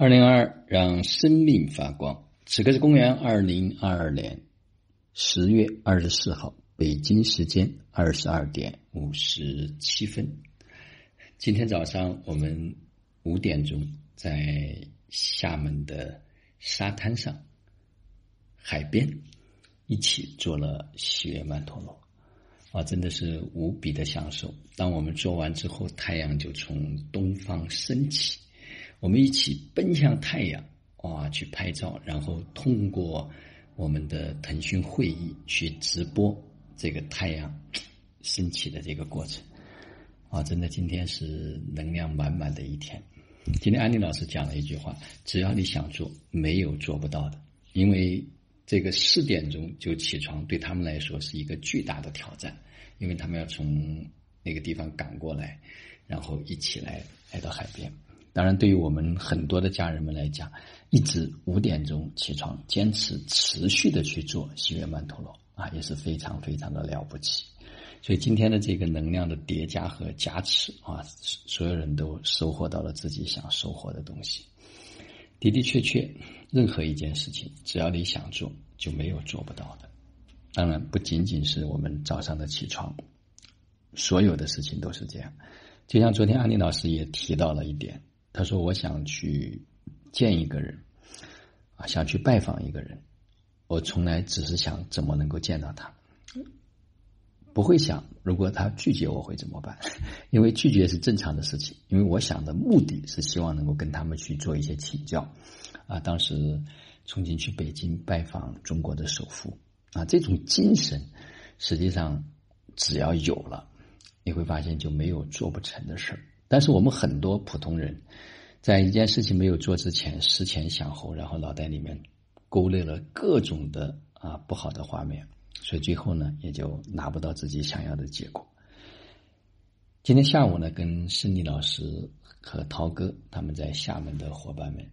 二零二二，让生命发光。此刻是公元二零二二年十月二十四号，北京时间二十二点五十七分。今天早上我们五点钟在厦门的沙滩上、海边一起做了喜悦曼陀罗，啊，真的是无比的享受。当我们做完之后，太阳就从东方升起。我们一起奔向太阳，啊，去拍照，然后通过我们的腾讯会议去直播这个太阳升起的这个过程，啊，真的今天是能量满满的一天。今天安利老师讲了一句话：只要你想做，没有做不到的。因为这个四点钟就起床，对他们来说是一个巨大的挑战，因为他们要从那个地方赶过来，然后一起来来到海边。当然，对于我们很多的家人们来讲，一直五点钟起床，坚持持续的去做喜悦曼陀罗啊，也是非常非常的了不起。所以今天的这个能量的叠加和加持啊，所有人都收获到了自己想收获的东西。的的确确，任何一件事情，只要你想做，就没有做不到的。当然，不仅仅是我们早上的起床，所有的事情都是这样。就像昨天安利老师也提到了一点。他说：“我想去见一个人，啊，想去拜访一个人。我从来只是想怎么能够见到他，不会想如果他拒绝我会怎么办？因为拒绝是正常的事情。因为我想的目的是希望能够跟他们去做一些请教。啊，当时重新去北京拜访中国的首富，啊，这种精神实际上只要有了，你会发现就没有做不成的事儿。”但是我们很多普通人，在一件事情没有做之前思前想后，然后脑袋里面勾勒了各种的啊不好的画面，所以最后呢也就拿不到自己想要的结果。今天下午呢，跟胜利老师和涛哥他们在厦门的伙伴们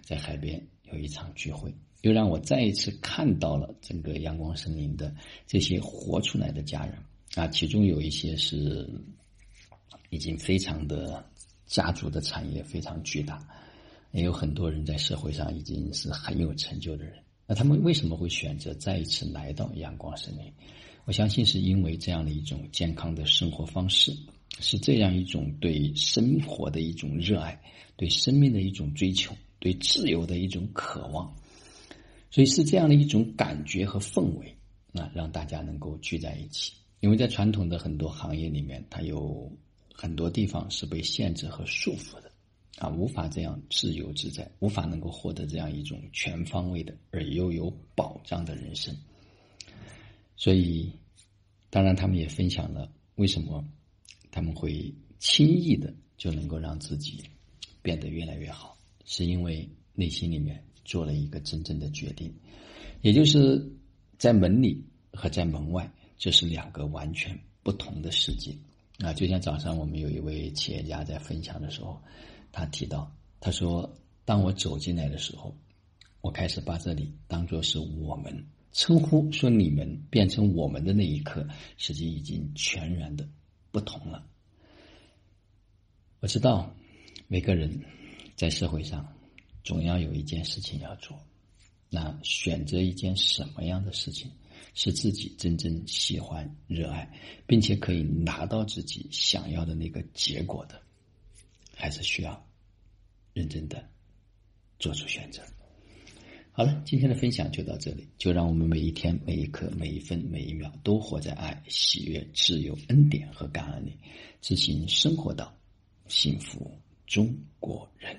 在海边有一场聚会，又让我再一次看到了整个阳光森林的这些活出来的家人啊，其中有一些是。已经非常的家族的产业非常巨大，也有很多人在社会上已经是很有成就的人。那他们为什么会选择再一次来到阳光森林？我相信是因为这样的一种健康的生活方式，是这样一种对生活的一种热爱，对生命的一种追求，对自由的一种渴望。所以是这样的一种感觉和氛围，那让大家能够聚在一起。因为在传统的很多行业里面，它有。很多地方是被限制和束缚的，啊，无法这样自由自在，无法能够获得这样一种全方位的而又有保障的人生。所以，当然他们也分享了为什么他们会轻易的就能够让自己变得越来越好，是因为内心里面做了一个真正的决定，也就是在门里和在门外，这是两个完全不同的世界。啊，就像早上我们有一位企业家在分享的时候，他提到，他说：“当我走进来的时候，我开始把这里当做是我们称呼，说你们变成我们的那一刻，实际已经全然的不同了。”我知道，每个人在社会上总要有一件事情要做，那选择一件什么样的事情？是自己真正喜欢、热爱，并且可以拿到自己想要的那个结果的，还是需要认真的做出选择。好了，今天的分享就到这里，就让我们每一天、每一刻、每一分、每一秒都活在爱、喜悦、自由、恩典和感恩里，执行生活道，幸福中国人。